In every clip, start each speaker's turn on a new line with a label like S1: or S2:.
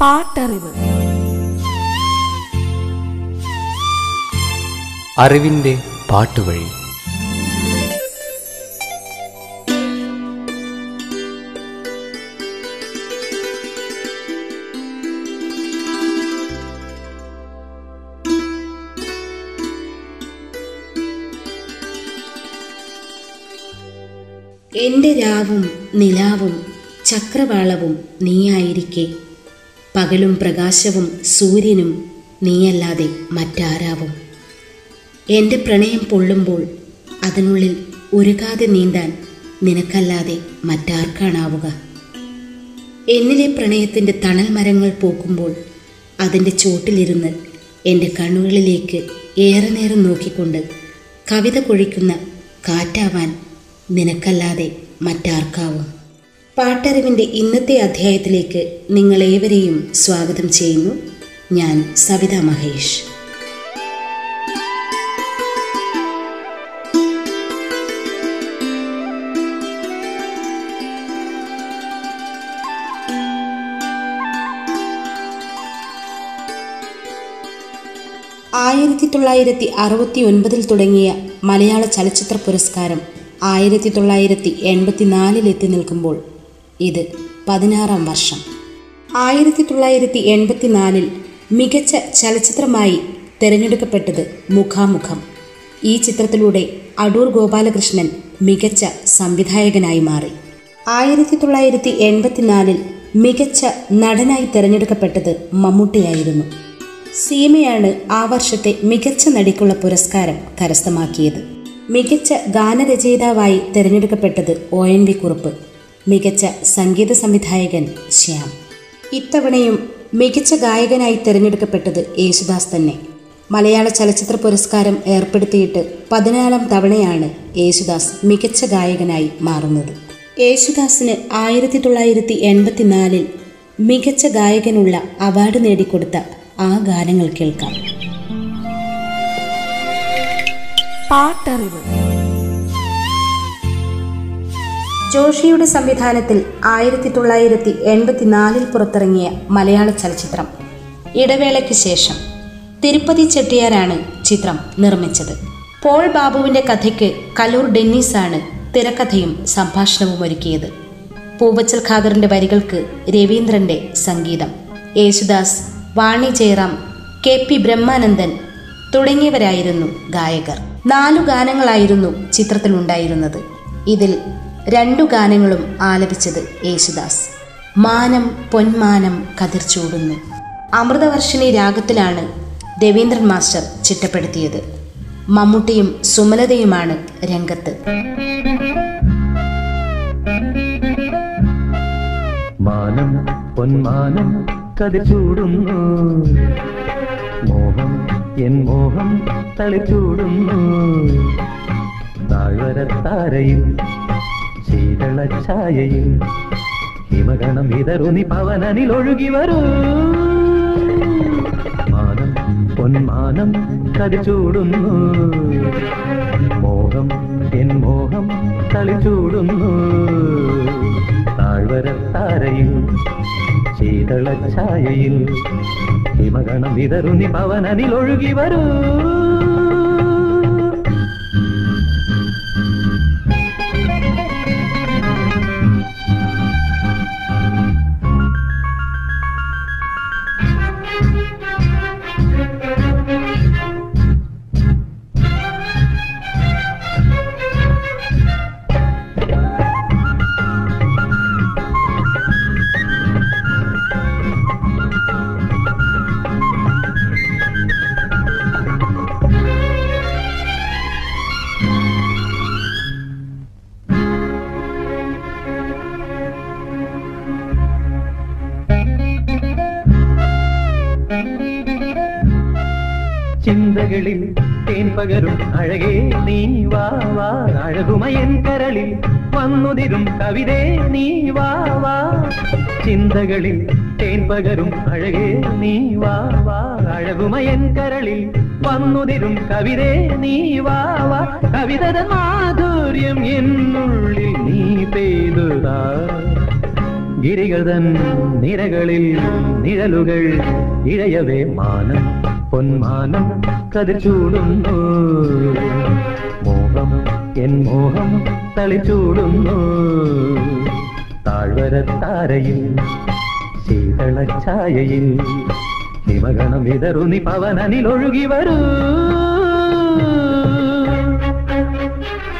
S1: പാട്ടറിവ്.
S2: അറിവിന്റെ പാട്ടുവഴി.
S3: എന്റെ രാവും നിലാവും ചക്രവാളവും നീയായിരിക്കെ. പകലും പ്രകാശവും സൂര്യനും നീയല്ലാതെ മറ്റാരാവും. എന്റെ പ്രണയം പൊള്ളുമ്പോൾ അതിനുള്ളിൽ ഉരുകാതെ നീന്താൻ നിനക്കല്ലാതെ മറ്റാർക്കാണാവുക. എന്നിലെ പ്രണയത്തിന്റെ തണൽ മരങ്ങൾ പോക്കുമ്പോൾ അതിന്റെ ചോട്ടിലിരുന്ന് എന്റെ കണ്ണുകളിലേക്ക് ഏറെ നേരം നോക്കിക്കൊണ്ട് കവിത കൊഴിക്കുന്ന കാറ്റാവാൻ നിനക്കല്ലാതെ മറ്റാർക്കാവും. പാട്ടറിവിന്റെ ഇന്നത്തെ അധ്യായത്തിലേക്ക് നിങ്ങളേവരെയും സ്വാഗതം ചെയ്യുന്നു. ഞാൻ സവിത മഹേഷ്. ആയിരത്തി തൊള്ളായിരത്തി അറുപത്തി ഒൻപതിൽ തുടങ്ങിയ മലയാള ചലച്ചിത്ര പുരസ്കാരം ആയിരത്തി തൊള്ളായിരത്തി എൺപത്തിനാലിൽ എത്തി നിൽക്കുമ്പോൾ ഇത് പതിനാറാം വർഷം. ആയിരത്തി തൊള്ളായിരത്തി എൺപത്തിനാലിൽ മികച്ച ചലച്ചിത്രമായി തിരഞ്ഞെടുക്കപ്പെട്ടത് മുഖാമുഖം. ഈ ചിത്രത്തിലൂടെ അടൂർ ഗോപാലകൃഷ്ണൻ മികച്ച സംവിധായകനായി മാറി. ആയിരത്തി തൊള്ളായിരത്തി എൺപത്തിനാലിൽ മികച്ച നടനായി തിരഞ്ഞെടുക്കപ്പെട്ടത് മമ്മൂട്ടിയായിരുന്നു. സീമയാണ് ആ വർഷത്തെ മികച്ച നടിക്കുള്ള പുരസ്കാരം കരസ്ഥമാക്കിയത്. മികച്ച ഗാനരചയിതാവായി തിരഞ്ഞെടുക്കപ്പെട്ടത് ഒ എൻ വി കുറുപ്പ്. മികച്ച സംഗീത സംവിധായകൻ ശ്യാം. ഇത്തവണയും മികച്ച ഗായകനായി തിരഞ്ഞെടുക്കപ്പെട്ടത് യേശുദാസ് തന്നെ. മലയാള ചലച്ചിത്ര പുരസ്കാരം ഏർപ്പെടുത്തിയിട്ട് പതിനാലാം തവണയാണ് യേശുദാസ് മികച്ച ഗായകനായി മാറുന്നത്. യേശുദാസിന് ആയിരത്തി തൊള്ളായിരത്തി എൺപത്തിനാലിൽ മികച്ച ഗായകനുള്ള അവാർഡ് നേടിക്കൊടുത്ത ആ ഗാനങ്ങൾ കേൾക്കാം.
S1: പാട്ടറിവ്.
S3: ജോഷിയുടെ സംവിധാനത്തിൽ ആയിരത്തി തൊള്ളായിരത്തി എൺപത്തിനാലിൽ പുറത്തിറങ്ങിയ മലയാള ചലച്ചിത്രം. ഇടവേളയ്ക്ക് ശേഷം തിരുപ്പതി ചെട്ടിയാരാണ് ചിത്രം നിർമ്മിച്ചത്. പോൾ ബാബുവിന്റെ കഥയ്ക്ക് കലൂർ ഡെന്നീസാണ് തിരക്കഥയും സംഭാഷണവും ഒരുക്കിയത്. പൂവച്ചൽ ഖാദറിന്റെ വരികൾക്ക് രവീന്ദ്രന്റെ സംഗീതം. യേശുദാസ് വാണി ജയറാം കെ പി ബ്രഹ്മാനന്ദൻ തുടങ്ങിയവരായിരുന്നു ഗായകർ. നാലു ഗാനങ്ങളായിരുന്നു ചിത്രത്തിലുണ്ടായിരുന്നത്. ഇതിൽ രണ്ടു ഗാനങ്ങളും ആലപിച്ചത് യേശുദാസ്. മാനം പൊന്മാനം കതിർ ചൂടുന്നു. അമൃതവർഷിണി രാഗത്തിലാണ് രവീന്ദ്രൻ മാസ്റ്റർ ചിട്ടപ്പെടുത്തിയത്. മമ്മൂട്ടിയും സുമലതയുമാണ് രംഗത്ത്.
S4: മാനം പൊന്മാനം കതിച്ചൂടുന്നു മോഹം എൻ മോഹം തളിച്ചൂടുന്നു താഴ്വരത്താരയിൽ ശീതള ഛായയിൽ ഹിമഗണം ഇതറുനി പവനനിൽ ഒഴുകി വരൂ. മാനം പൊന്മാനം കടിച്ചൂടുന്നു. മോഹം എൻ മോഹം തളിച്ചൂടുന്നു. താഴ്വരത്താരയിൽ ശീതള ഛായയിൽ ഹിമഗണം വിതറുനി പവനനിൽ ഒഴുകി വരൂ. ചിന്തകളിൽ തേൻ പകരും അഴകേ നീ വാ വാ അഴകുമയൻ കരളിൽ വന്നുതിരും കവിതേ നീ വാ വാ. ചിന്തകളിൽ തേൻ പകരും അഴകേ നീ വാ വാ അഴകുമയൻ കരളിൽ വന്നുതിരും കവിതേ നീ വാ വാ. കവിതത മാധുര്യം എന്നുള്ളിൽ നീ പെയ്തുതാ. ഗിരികതൻ നിരകളിൽ നിഴലുകൾ ഇഴയവേ മാനം പൊന്മാനം കതിച്ചൂടുന്നു മോഹം എൻ മോഹം തളിച്ചൂടുന്നു. താഴ്വരത്താരയിൽ ശീതളഛായയിൽ ഹിമഗണം വിതറുന്നി പവനനിൽ ഒഴുകി വരൂ.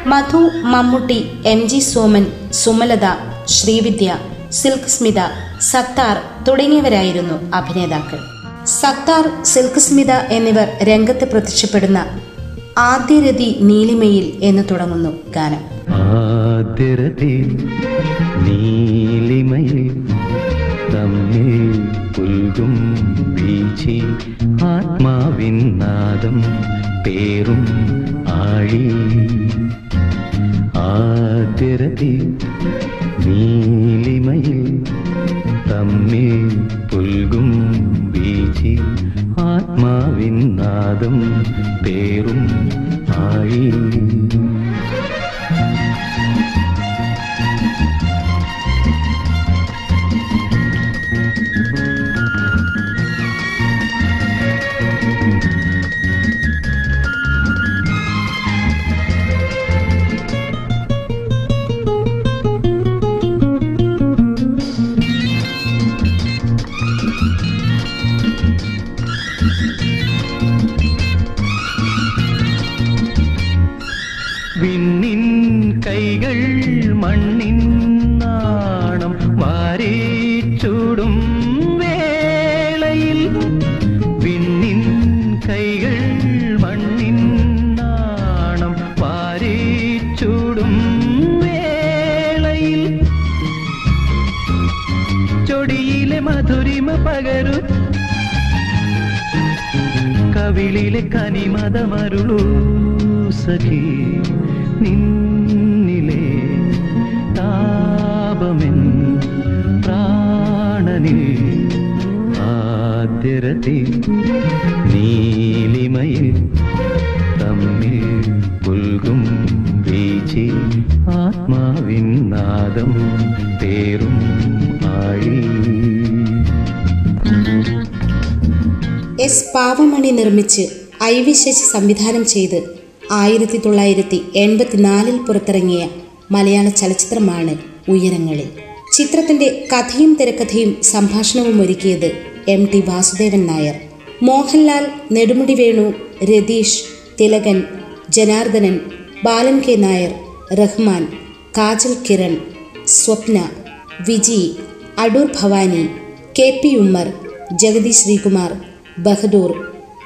S3: Madhu Mammootty M G Soman Sumalatha Srividya. Silk Smitha Sattar തുടങ്ങിയവരായിരുന്നു അഭിനേതാക്കൾ. സത്താർ സിൽക്ക് സ്മിത എന്നിവർ രംഗത്ത് പ്രത്യക്ഷപ്പെടുന്ന ആദ്യരതി നീലിമയിൽ എന്ന് തുടങ്ങുന്നു ഗാനം.
S4: ആദ്യരതി നീലിമയിൽ തമ്മിൽ പുൽകും വീച്ചി ആത്മാവിൻ നാദം പേറും ആഴി. ആദ്യരതി നീലിമയിൽ തമ്മിൽ പുൽകും വീച്ചി ആത്മാവിൻ നാദം പേറും ആഴി കൈകൾ മണ്ണിൻ നാണം വാരിച്ചൂടും വേളയിൽ. പിന്നിൻ കൈകൾ മണ്ണിൻ നാണം വാരിച്ചൂടും വേളയിൽ. ചൊടിയിലെ മധുരിമ പകരു. കവിളിലെ കനിമതമരുളൂ സഖി. നിന്നിലെ
S3: എസ് പാവമണി നിർമ്മിച്ച് ഐ വി ശശി സംവിധാനം ചെയ്ത് ആയിരത്തി തൊള്ളായിരത്തി എൺപത്തിനാലിൽ പുറത്തിറങ്ങിയ മലയാള ചലച്ചിത്രമാണ് ഉയരങ്ങളിൽ. ചിത്രത്തിന്റെ കഥയും തിരക്കഥയും സംഭാഷണവും ഒരുക്കിയത് M T Vasudevan Nair. Mohanlal Nedumudi Venu Ratheesh Thilakan Janardhanan Balan K Nair Rahman Kajal Kiran Swapna Viji Adoor Bhavani K P Ummer Jagathy Sreekumar Bahadur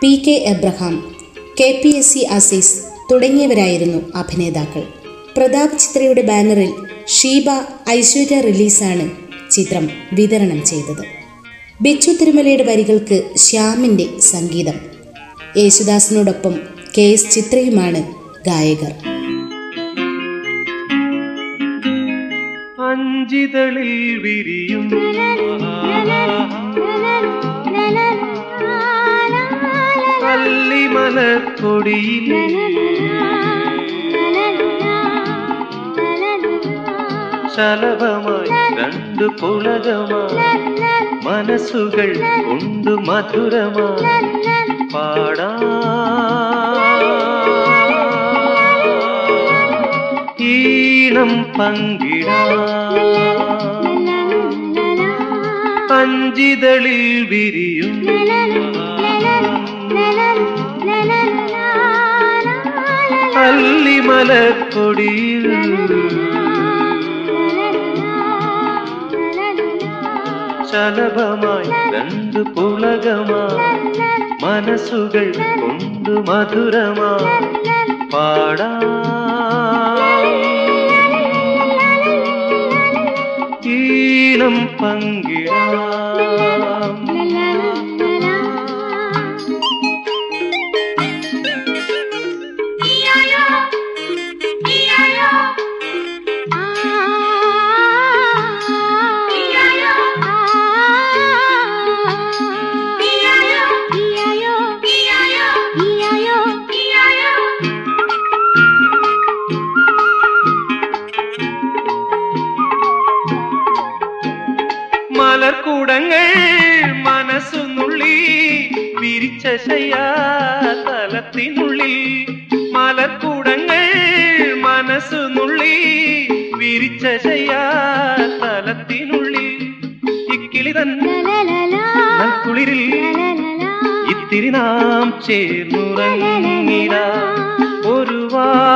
S3: P K Abraham K P S C Azeez തുടങ്ങിയവരായിരുന്നു അഭിനേതാക്കൾ. പ്രതാപ് ചിത്രയുടെ ബാനറിൽ ഷീബ ഐശ്വര്യ റിലീസാണ് ചിത്രം വിതരണം ചെയ്തത്. ബിച്ചു തിരുമലയുടെ വരികൾക്ക് ശ്യാമിന്റെ സംഗീതം. യേശുദാസിനോടൊപ്പം K S ചിത്രയുമാണ് ഗായകർ.
S4: അഞ്ചിതളിൽ വിരിയും പള്ളിമലക്കൊടിയിൽ ശലഭമായി രണ്ടു പുളകമായി മനസ്സുകൾ കൊണ്ടു മധുരമായി പാടാ. ഈണം പങ്കിടാ. അഞ്ചിതളിൽ വിരിയും അല്ലിമലക്കൊടിയിൽ ശലഭമായി രണ്ട് പുളകമായി മനസ്സുകൾ കൊണ്ടു മധുരമാ പാടാ. ഈണം പങ്കിടാം.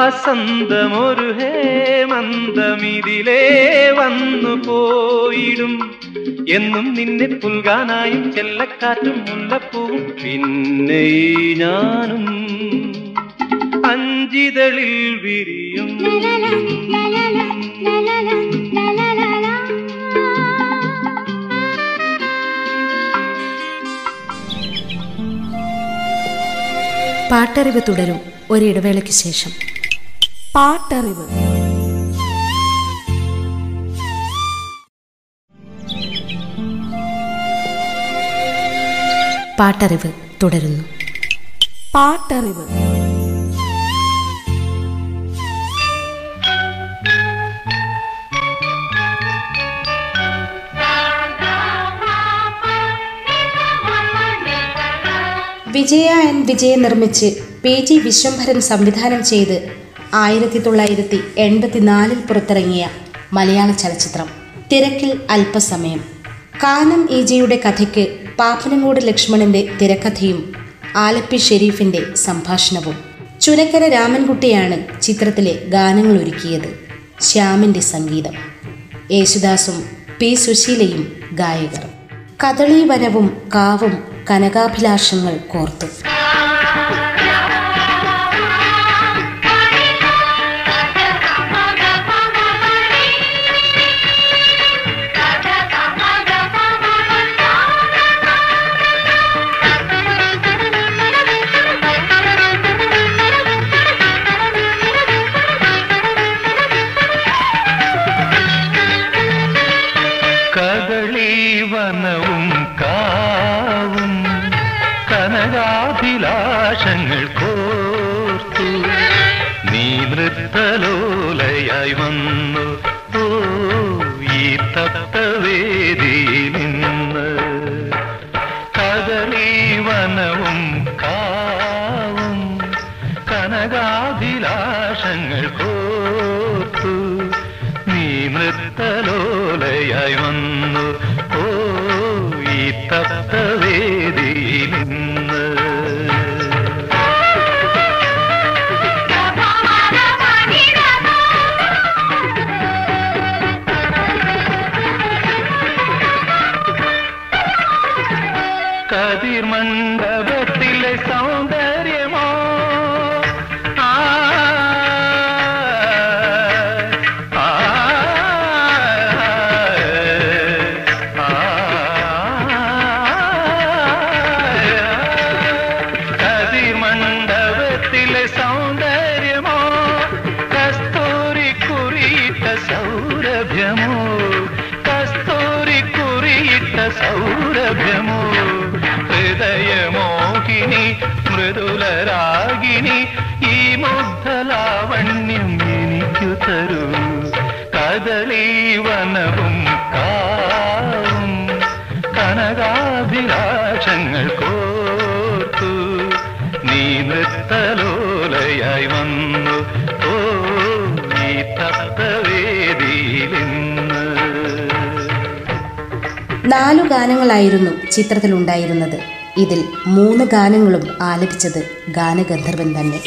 S4: വാസന്തം ഹേമന്തമിതിലേ വന്നു പോയിടും. എന്നും നിന്നെ പുൽകാനായും ചെല്ലക്കാറ്റും മുല്ലപ്പൂവും പിന്നെ ഞാനും അഞ്ചിതളിൽ വിരിയും.
S3: പാട്ടറിവ് തുടരും ഒരിടവേളയ്ക്ക് ശേഷം.
S1: പാട്ടറിവ്.
S3: പാട്ടറിവ് തുടരുന്നു.
S1: പാട്ടറിവ്.
S3: വിജയ എൻ വിജയ നിർമ്മിച്ച് പി ജി വിശ്വംഭരൻ സംവിധാനം ചെയ്ത് ആയിരത്തി തൊള്ളായിരത്തി എൺപത്തിനാലിൽ പുറത്തിറങ്ങിയ മലയാള ചലച്ചിത്രം. തിരക്കിൽ അല്പസമയം. കാനം ഈജയുടെ കഥയ്ക്ക് പാപ്പനങ്ങോട് ലക്ഷ്മണന്റെ തിരക്കഥയും ആലപ്പി ഷെരീഫിന്റെ സംഭാഷണവും. ചുനക്കര രാമൻകുട്ടിയാണ് ചിത്രത്തിലെ ഗാനങ്ങൾ ഒരുക്കിയത് ശ്യാമിന്റെ സംഗീതം. യേശുദാസും പി സുശീലയും ഗായകർ. കദളി വനവും കാവും കനകാഭിലാഷങ്ങൾ കോർത്തു.
S4: വനവും കാവും. കനകാഭിലാഷങ്ങൾ കോർത്തു. നീ നൃത്തലോലയായി വന്നു. ഓ ഈ തപ്തവേദിയിൽ సౌరభ్యము హృదయ మోహిని మృదుల రాగిణి ఈ ముద్ద
S3: നാലു ഗാനങ്ങളായിരുന്നു ചിത്രത്തിലുണ്ടായിരുന്നത്. ഇതിൽ മൂന്ന് ഗാനങ്ങളും ആലപിച്ചത് ഗാനഗന്ധർവൻ തന്നെ.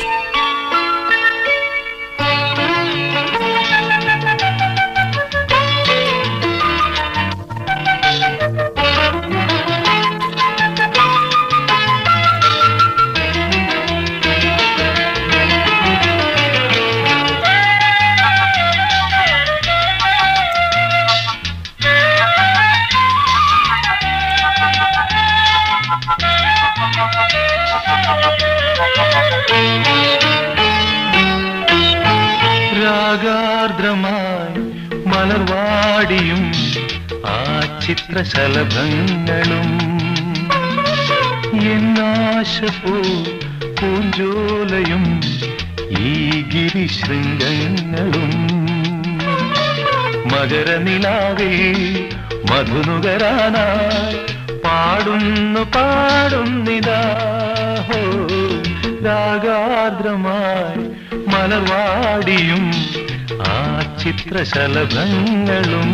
S4: മലർവാടിയും ആ ചിത്രശലഭങ്ങളും. എന്നാശപ്പൂ പൂഞ്ചോലയും ഈ ഗിരിശൃംഗങ്ങളും. മകരനിലാവേ മധുനുകരാനായി പാടുന്നു പാടുന്നിതാ. രാഗാദ്രമായി ആ ചിത്രശലഭങ്ങളും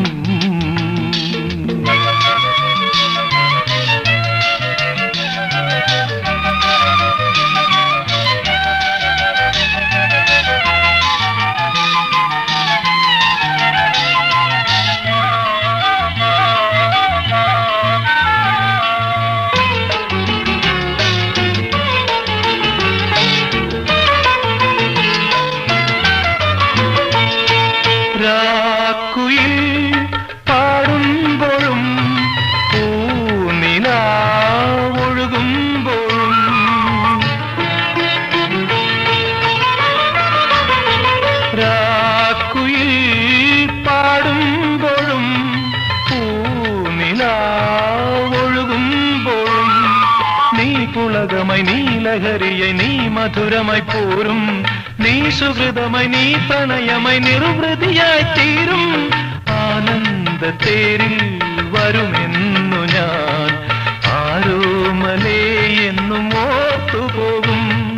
S4: നീ ലഹരിയായി നീ മധുരമായി പോരും. നീ സുഹൃതമായി നീ പ്രണയമായി നിർവൃതിയായി തീരും. ആനന്ദ തേരിൽ വരുമെന്നു ഞാൻ. ആരോമലേ എന്നും ഓർത്തുപോകും.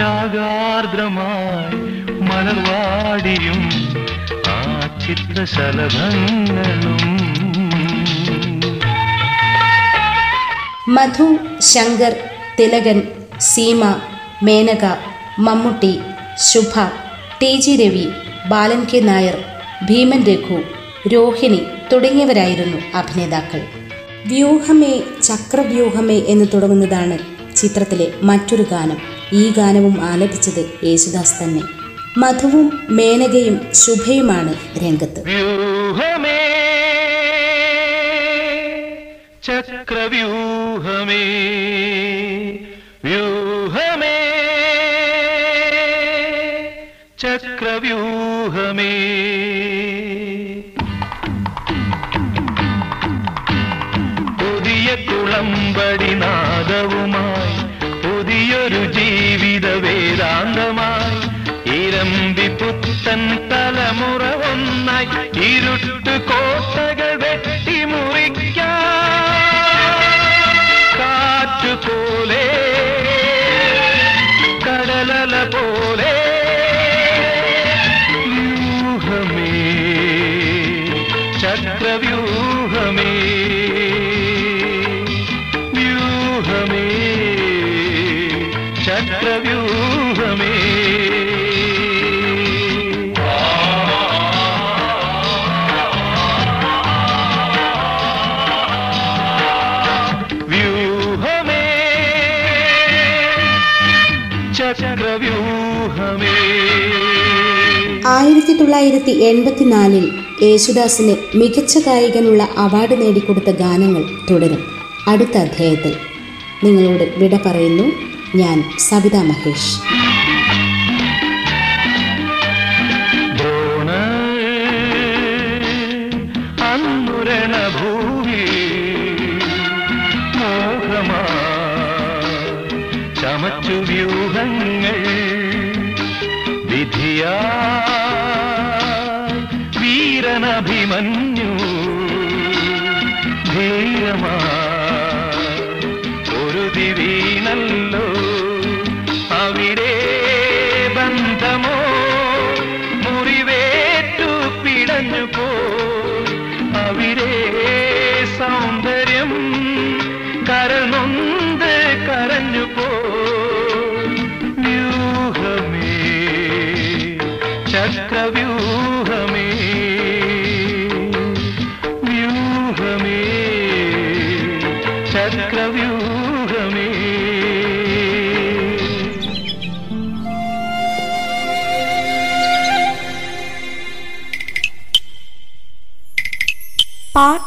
S4: രാഗാർദ്രമായി മലർവാടിയും ആ ചിത്രശലഭങ്ങളും.
S3: Madhu Shankar Thilakan Seema Menaka Mammootty Shubha T G Ravi Balan K Nair Bheeman Raghu Rohini തുടങ്ങിയവരായിരുന്നു അഭിനേതാക്കൾ. വ്യൂഹമേ ചക്രവ്യൂഹമേ എന്ന് തുടങ്ങുന്നതാണ് ചിത്രത്തിലെ മറ്റൊരു ഗാനം. ഈ ഗാനവും ആലപിച്ചത് യേശുദാസ് തന്നെ. മധുവും മേനകയും ശുഭയുമാണ് രംഗത്ത്.
S4: ചക്രവ്യൂഹമേ. വ്യൂഹമേ. ചക്രവ്യൂഹമേ. പുതിയ കുളമ്പടി നാദവുമായി പുതിയൊരു ജീവിത വേദാന്തമായി ഇരമ്പി പുത്തൻ തലമുറ ഒന്നായി ഇരുട്ട് കോട്ടകൾ വ്യൂഹമേ.
S3: ആയിരത്തി തൊള്ളായിരത്തി എൺപത്തിനാലിൽ യേശുദാസിന് മികച്ച ഗായകനുള്ള അവാർഡ് നേടിക്കൊടുത്ത ഗാനങ്ങൾ തുടരും. അടുത്ത അധ്യായത്തിൽ നിങ്ങളോട് വിട പറയുന്നു. ഞാൻ സവിത മഹേഷ്.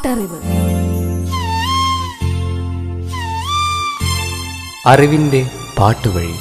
S1: പാട്ടറിവ്
S2: അറിവിന്റെ പാട്ടുവഴി.